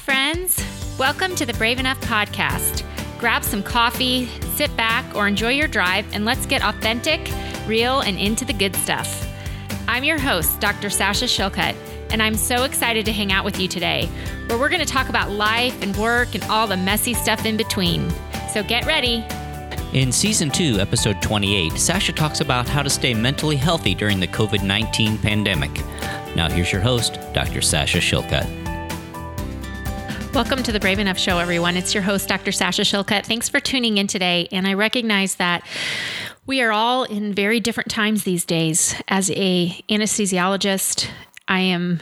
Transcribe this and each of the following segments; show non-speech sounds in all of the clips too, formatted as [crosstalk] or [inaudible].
friends. Welcome to the Brave Enough podcast. Grab some coffee, sit back, or enjoy your drive, and let's get authentic, real, and into the good stuff. I'm your host, Dr. Sasha Shillcutt, and I'm so excited to hang out with you today, where we're going to talk about life and work and all the messy stuff in between. So get ready. In season 2, episode 28, Sasha talks about how to stay mentally healthy during the COVID 19 pandemic. Now, here's your host, Dr. Sasha Shillcutt. Welcome to the Brave Enough Show, everyone. It's your host, Dr. Sasha Shillcutt. Thanks for tuning in today. And I recognize that we are all in very different times these days. As a anesthesiologist, I am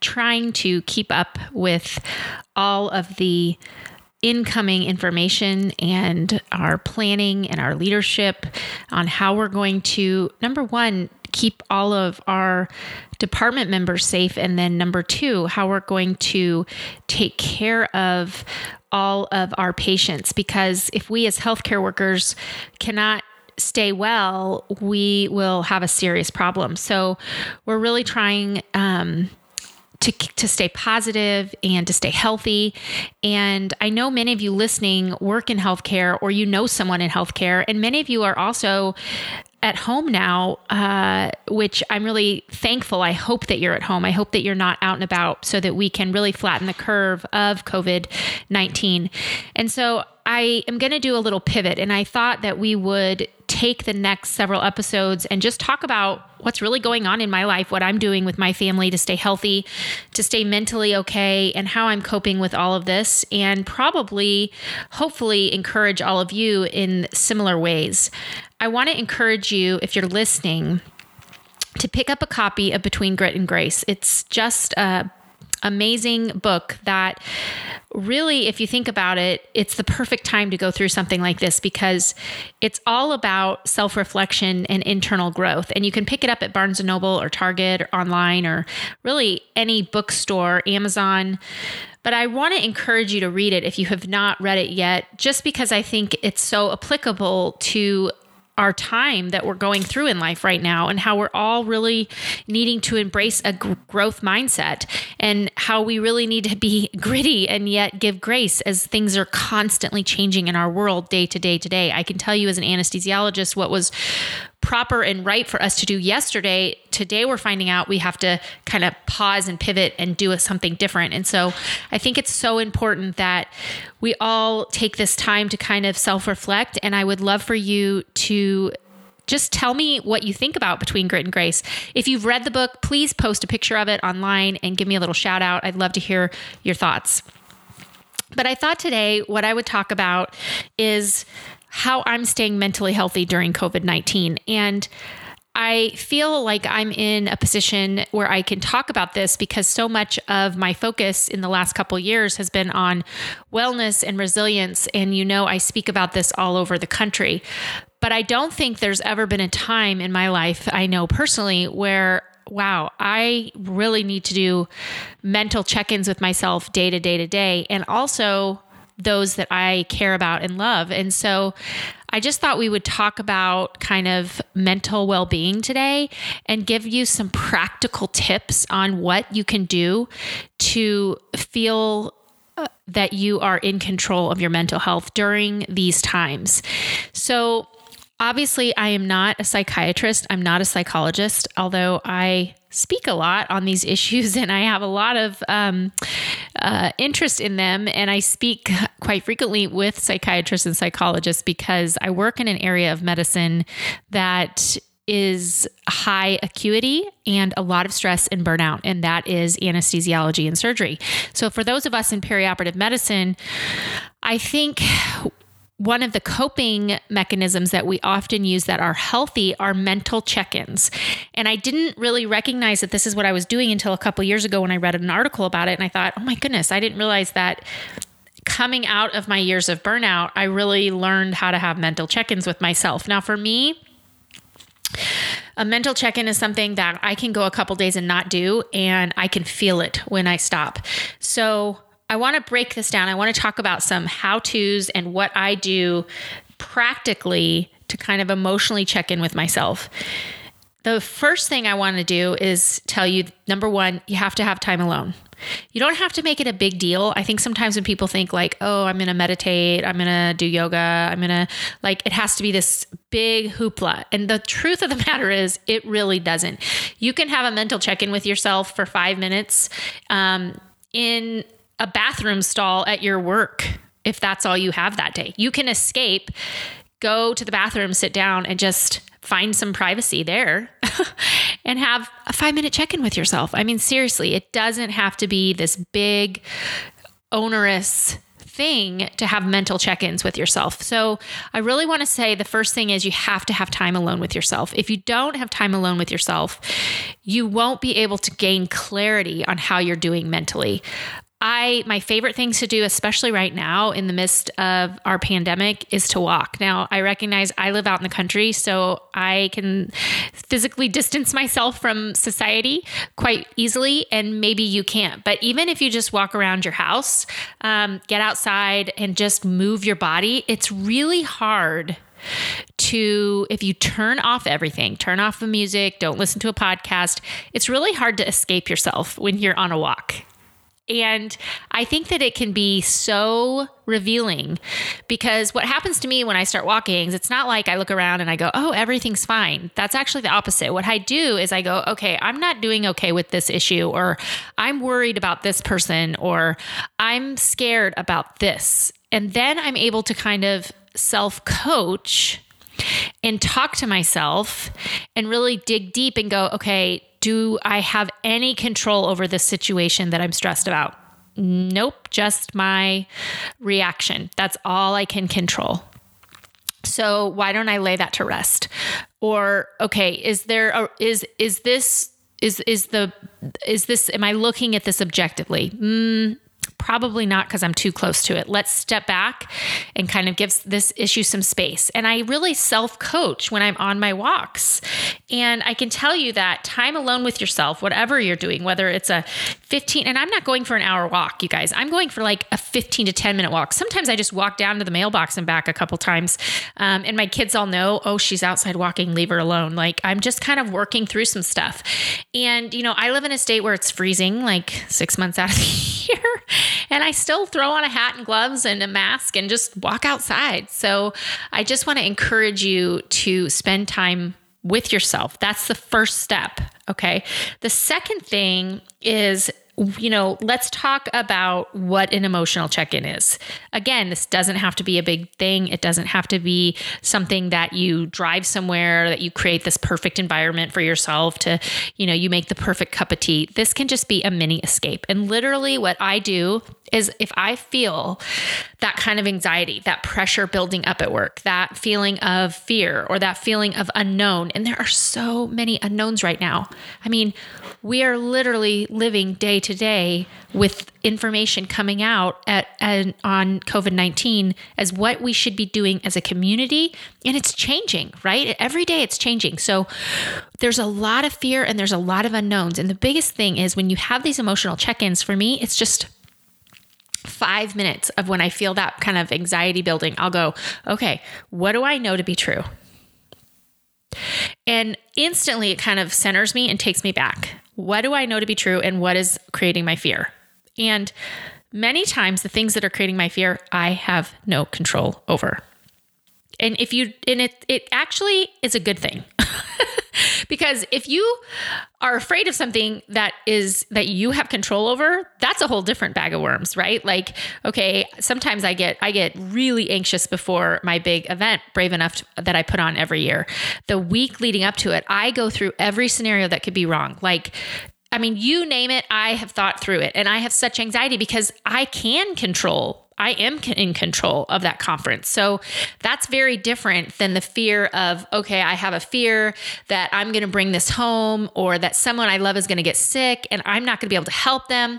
trying to keep up with all of the incoming information and our planning and our leadership on how we're going to number one keep all of our department members safe. And then number two, how we're going to take care of all of our patients. Because if we as healthcare workers cannot stay well, we will have a serious problem. So we're really trying. Um, to, to stay positive and to stay healthy. And I know many of you listening work in healthcare or you know someone in healthcare, and many of you are also at home now, uh, which I'm really thankful. I hope that you're at home. I hope that you're not out and about so that we can really flatten the curve of COVID 19. And so I am going to do a little pivot, and I thought that we would take the next several episodes and just talk about what's really going on in my life, what I'm doing with my family to stay healthy, to stay mentally okay, and how I'm coping with all of this, and probably, hopefully, encourage all of you in similar ways. I want to encourage you, if you're listening, to pick up a copy of Between Grit and Grace. It's just a amazing book that really, if you think about it, it's the perfect time to go through something like this because it's all about self reflection and internal growth. And you can pick it up at Barnes Noble or Target or online or really any bookstore, Amazon. But I want to encourage you to read it if you have not read it yet, just because I think it's so applicable to our time that we're going through in life right now and how we're all really needing to embrace a g- growth mindset and how we really need to be [laughs] gritty and yet give grace as things are constantly changing in our world day to day to day. I can tell you as an anesthesiologist what was proper and right for us to do yesterday, today we're finding out we have to kind of pause and pivot and do something different. And so I think it's so important that we all take this time to kind of self reflect. And I would love for you to just tell me what you think about Between Grit and Grace. If you've read the book, please post a picture of it online and give me a little shout out. I'd love to hear your thoughts. But I thought today what I would talk about is how I'm staying mentally healthy during COVID 19. And I feel like I'm in a position where I can talk about this because so much of my focus in the last couple years has been on wellness and resilience. And you know, I speak about this all over the country. But I don't think there's ever been a time in my life, I know personally, where wow, I really need to do mental check ins with myself day to day to day. And also, those that I care about and love. And so I just thought we would talk about kind of mental well being today and give you some practical tips on what you can do to feel uh, that you are in control of your mental health during these times. So, obviously, I am not a psychiatrist, I'm not a psychologist, although I speak a lot on these [laughs] issues and I have a lot of um, uh, interest in them. And I speak quite frequently with psychiatrists and psychologists because I work in an area of medicine that is high acuity and a lot of stress and burnout, and that is anesthesiology and surgery. So, for those of us in perioperative medicine, I think one of the coping mechanisms that we often use that are healthy are mental check-ins. And I didn't really recognize that this is what I was doing until a couple years ago when I read an article about it and I thought, "Oh my goodness, I didn't realize that coming out of my years of burnout, I really learned how to have mental check-ins with myself." Now for me, a mental check in is something that I can go a couple days and not do, and I can feel it when I stop. So I want to break this down. I want to talk about some how to's and what I do practically to kind of emotionally check in with myself. the first thing I want to do is tell you number one, you have to have time alone. You don't have to make it a big deal. I think sometimes when people think like, "Oh, I'm going to meditate, I'm going to do yoga, I'm going to like it has to be this big hoopla." And the truth of the matter is, it really doesn't. You can have a mental check-in with yourself for 5 minutes um, in a bathroom stall at your work if that's all you have that day. You can escape, go to the bathroom, sit down and just find some privacy there [laughs] and have a five minute check in with yourself. I mean, seriously, it doesn't have to be this big, onerous thing to have mental check ins with yourself. So, I really want to say the first thing is you have to have time alone with yourself. If you don't have time alone with yourself, you won't be able to gain clarity on how you're doing mentally. I my favorite things to do, especially right now in the midst of our pandemic, is to walk. Now, I recognize I live out in the country, so I can physically distance myself from society quite easily, and maybe you can't. But even if you just walk around your house, um, get outside and just move your body, it's really hard to if you turn off everything, turn off the music, don't listen to a podcast, it's really hard to escape yourself when you're on a walk. And I think that it can be so revealing because what happens to me when I start walking is it's not like I look around and I go, oh, everything's fine. That's actually the opposite. What I do is I go, okay, I'm not doing okay with this issue, or I'm worried about this person, or I'm scared about this. And then I'm able to kind of self coach and talk to myself and really dig deep and go, okay, do I have any control over this situation that I'm stressed about? Nope, just my reaction. That's all I can control. So why don't I lay that to rest? Or okay, is there a, is is this is is the is this am I looking at this objectively? Mm, Probably not because I'm too close to it. Let's step back and kind of give this issue some space. And I really self coach when I'm on my walks. And I can tell you that time alone with yourself, whatever you're doing, whether it's a 15, and I'm not going for an hour walk, you guys, I'm going for like a 15 to 10 minute walk. Sometimes I just walk down to the mailbox and back a couple times. Um, and my kids all know, oh, she's outside walking, leave her alone. Like I'm just kind of working through some stuff. And, you know, I live in a state where it's freezing like six months out of the [laughs] year and I still throw on a hat and gloves and a mask and just walk outside. So I just want to encourage you to spend time with yourself. That's the first step. Okay. The second thing is you know, let's talk about what an emotional check in is. Again, this doesn't have to be a big thing. It doesn't have to be something that you drive somewhere, that you create this perfect environment for yourself to, you know, you make the perfect cup of tea. This can just be a mini escape. And literally, what I do is if I feel that kind of anxiety, that pressure building up at work, that feeling of fear or that feeling of unknown, and there are so many unknowns right now. I mean, we are literally living day to day with information coming out at, at on COVID 19 as what we should be doing as a community. And it's changing, right? Every day it's changing. So there's a lot of fear and there's a lot of unknowns. And the biggest thing is when you have these emotional check ins, for me, it's just five minutes of when I feel that kind of anxiety building, I'll go, okay, what do I know to be true? And instantly it kind of centers me and takes me back. What do I know to be true and what is creating my fear? And many times the things that are creating my fear, I have no control over. And if you and it it actually is a good thing. Because if you are afraid of something that is that you have control over, that's a whole different bag of worms, right? Like, okay, sometimes I get I get really anxious before my big event, Brave Enough to, that I put on every year. The week leading up to it, I go through every scenario that could be wrong. Like I mean, you name it, I have thought through it. And I have such anxiety because I can control I am in control of that conference. So that's very different than the fear of, okay, I have a fear that I'm going to bring this home or that someone I love is going to get sick and I'm not going to be able to help them.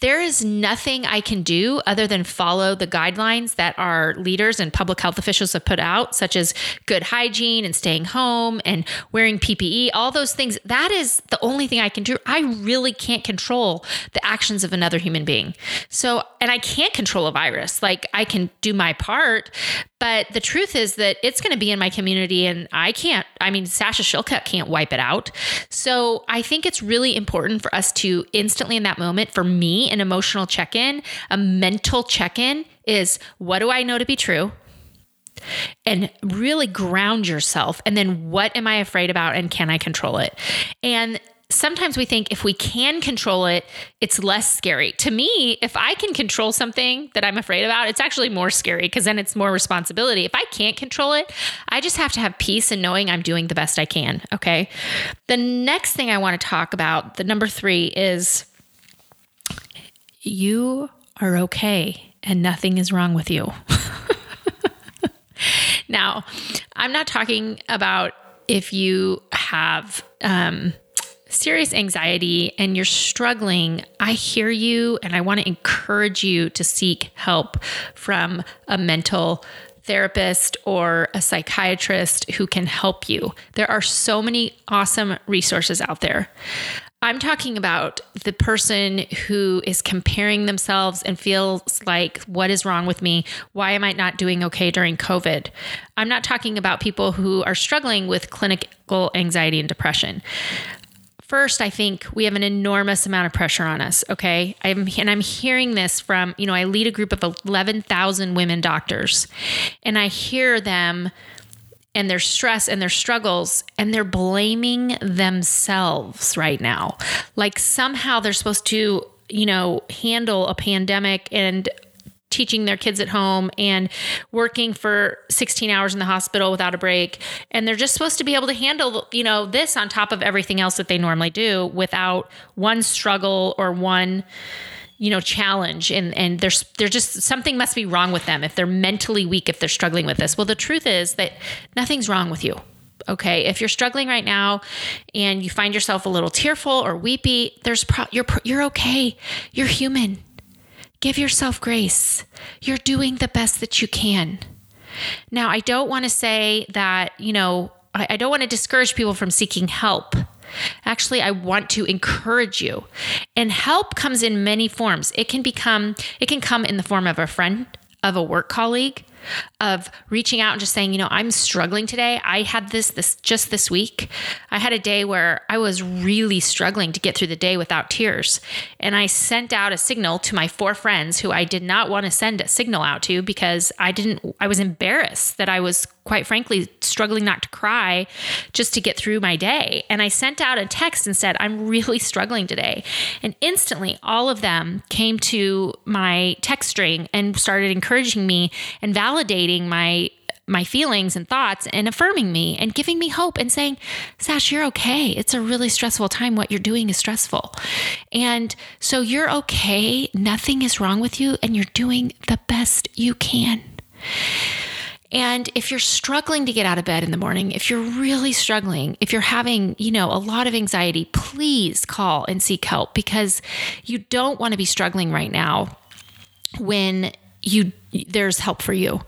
There is nothing I can do other than follow the guidelines that our leaders and public health officials have put out, such as good hygiene and staying home and wearing PPE, all those things. That is the only thing I can do. I really can't control the actions of another human being. So, and I can't control a virus virus. Like I can do my part, but the truth is that it's going to be in my community and I can't, I mean, Sasha Shillcutt can't wipe it out. So I think it's really important for us to instantly in that moment, for me, an emotional check in, a mental check in is what do I know to be true? and really ground yourself. And then what am I afraid about and can I control it? And sometimes we think if we can control it, it's less scary. To me, if I can control something that I'm afraid about, it's actually more scary because then it's more responsibility. If I can't control it, I just have to have peace and knowing I'm doing the best I can. Okay. The next thing I want to talk about, the number three, is you are okay and nothing is wrong with you. [laughs] now, I'm not talking about if you have um, serious anxiety and you're struggling, I hear you and I want to encourage you to seek help from a mental therapist or a psychiatrist who can help you. There are so many awesome resources out there. I'm talking about the person who is comparing themselves and feels like, what is wrong with me? Why am I not doing okay during COVID? I'm not talking about people who are struggling with clinical anxiety and depression first, I think we have an enormous amount of pressure on us. Okay. I'm, and I'm hearing this from, you know, I lead a group of 11,000 women doctors, and I hear them and their stress and their struggles, and they're blaming themselves right now. Like somehow they're supposed to, you know, handle a pandemic and teaching their kids at home and working for 16 hours in the hospital without a break. And they're just supposed to be able to handle you know this on top of everything else that they normally do without one struggle or one you know challenge. And and there's there's just something must be wrong with them if they're mentally weak if they're struggling with this. Well the truth is that nothing's wrong with you. Okay? If you're struggling right now and you find yourself a little tearful or weepy there's pro- you're you're okay. You're human Give yourself grace. You're doing the best that you can. Now, I don't want to say that, you know, I, I don't want to discourage people from seeking help. Actually, I want to encourage you. And help comes in many forms. It can become, it can come in the form of a friend, of a work colleague, of reaching out and just saying, you know, I'm struggling today. I had this this just this week. I had a day where I was really struggling to get through the day without tears. And I sent out a signal to my four friends who I did not want to send a signal out to because I didn't I was embarrassed that I was quite frankly struggling not to cry just to get through my day. And I sent out a text and said, I'm really struggling today. And instantly, all of them came to my text string and started encouraging me and validating my my feelings and thoughts and affirming me and giving me hope and saying, Sash, you're okay. It's a really stressful time. What you're doing is stressful. And so you're okay. Nothing is wrong with you, and you're doing the best you can. And if you're struggling to get out of bed in the morning, if you're really struggling, if you're having, you know, a lot of anxiety, please call and seek help because you don't want to be struggling right now when you there's help for you.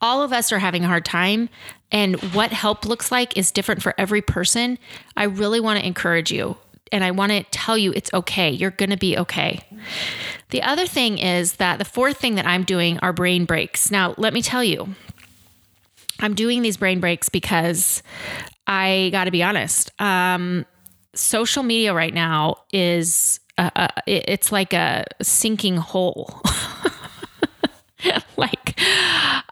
All of us are having a hard time and what help looks like is different for every person. I really want to encourage you and I want to tell you it's okay. You're going to be okay. The other thing is that the fourth thing that I'm doing are brain breaks. Now, let me tell you, I'm doing these brain breaks because I got to be honest. Um, social media right now is uh, uh, it's like a sinking hole. [laughs] [laughs] like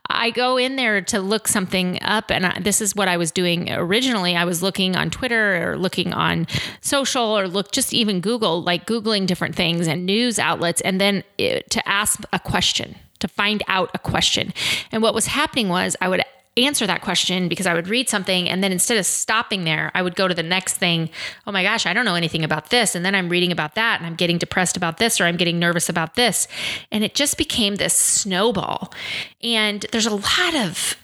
I go in there to look something up, and I, this is what I was doing originally. I was looking on Twitter or looking on social or look just even Google, like Googling different things and news outlets, and then it, to ask a question to find out a question. And what was happening was I would answer that question because I would read something and then instead of stopping there, I would go to the next thing. Oh my gosh, I don't know anything about this. And then I'm reading about that and I'm getting depressed about this or I'm getting nervous about this. And it just became this snowball. And there's a lot of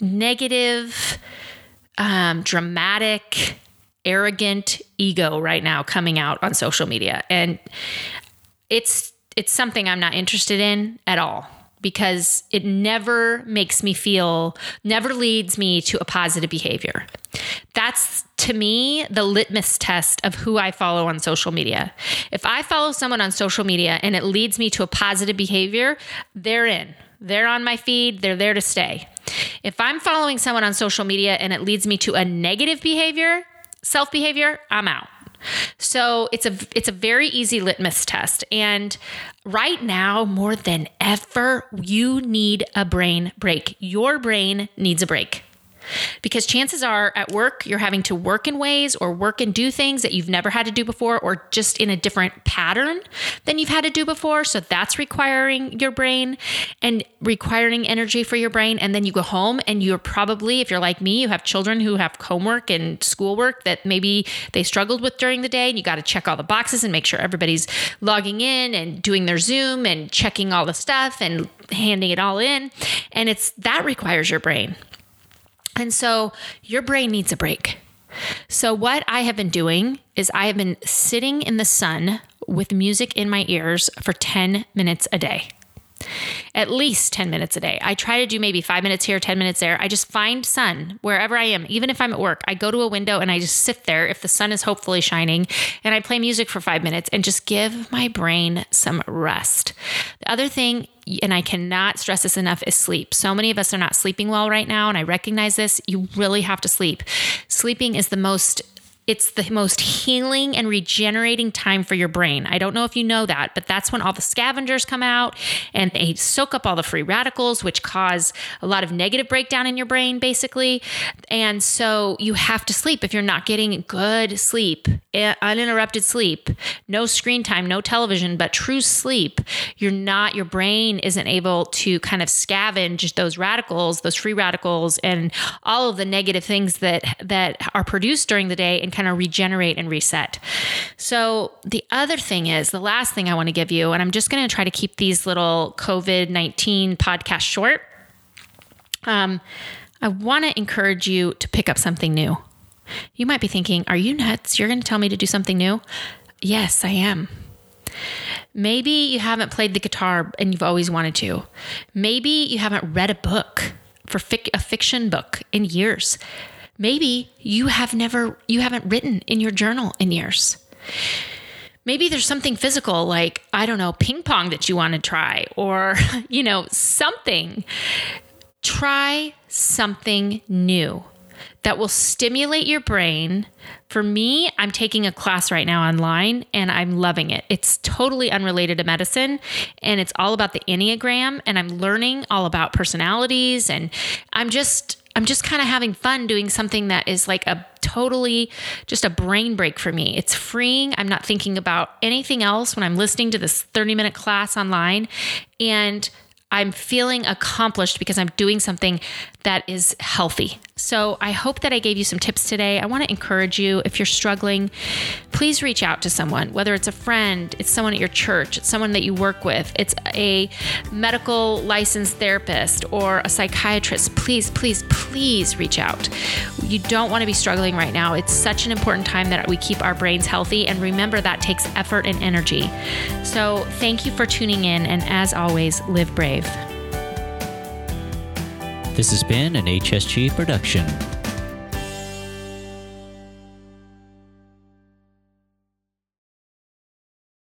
negative, um, dramatic, arrogant ego right now coming out on social media. And it's it's something I'm not interested in at all because it never makes me feel, never leads me to a positive behavior. That's to me the litmus test of who I follow on social media. If I follow someone on social media and it leads me to a positive behavior, they're in. They're on my feed, they're there to stay. If I'm following someone on social media and it leads me to a negative behavior, self behavior, I'm out. So it's a it's a very easy litmus test and right now more than ever you need a brain break. Your brain needs a break. Because chances are at work, you're having to work in ways or work and do things that you've never had to do before, or just in a different pattern than you've had to do before. So that's requiring your brain and requiring energy for your brain. And then you go home and you're probably, if you're like me, you have children who have homework and schoolwork that maybe they struggled with during the day. And you got to check all the boxes and make sure everybody's logging in and doing their Zoom and checking all the stuff and handing it all in. And it's that requires your brain. And so your brain needs a break. So, what I have been doing is I have been sitting in the sun with music in my ears for 10 minutes a day at least 10 minutes a day. I try to do maybe five minutes here, 10 minutes there. I just find sun wherever I am, even if I'm at work. I go to a window and I just sit there if the sun is hopefully shining and I play music for five minutes and just give my brain some rest. The other thing, and I cannot stress this enough, is sleep. So many of us are not sleeping well right now, and I recognize this. You really have to sleep. Sleeping is the most it's the most healing and regenerating time for your brain. I don't know if you know that, but that's when all the scavengers come out and they soak up all the free radicals, which cause a lot of negative breakdown in your brain, basically. And so you have to sleep. If you're not getting good sleep, eh, uninterrupted sleep, no screen time, no television, but true sleep, you're not, your brain isn't able to kind of scavenge those radicals, those free radicals, and all of the negative things that that are produced during the day and kind of regenerate and reset. So, the other thing is the last thing I want to give you, and I'm just going to try to keep these little COVID 19 podcasts short. Um, I want to encourage you to pick up something new. You might be thinking, Are you nuts? You're going to tell me to do something new? Yes, I am. Maybe you haven't played the guitar and you've always wanted to. Maybe you haven't read a book for fic- a fiction book in years. Maybe you have never you haven't written in your journal in years. Maybe there's something physical like I don't know, ping pong that you want to try or [laughs] you know, something. Try something new that will stimulate your brain. For me, I'm taking a class right now online and I'm loving it. It's totally unrelated to medicine and it's all about the Enneagram and I'm learning all about personalities and I'm just I'm just kind of having fun doing something that is like a totally just a brain break for me. It's freeing. I'm not thinking about anything else when I'm listening to this 30 minute class online. And I'm feeling accomplished because I'm doing something that is healthy. So I hope that I gave you some tips today. I want to encourage you if you're struggling, please reach out to someone, whether it's a friend, it's someone at your church, it's someone that you work with, it's a medical licensed therapist or a psychiatrist. Please, please, please reach out. You don't want to be struggling right now. It's such an important time that we keep our brains healthy. And remember, that takes effort and energy. So thank you for tuning in. And as always, live brave. This has been an HSG production.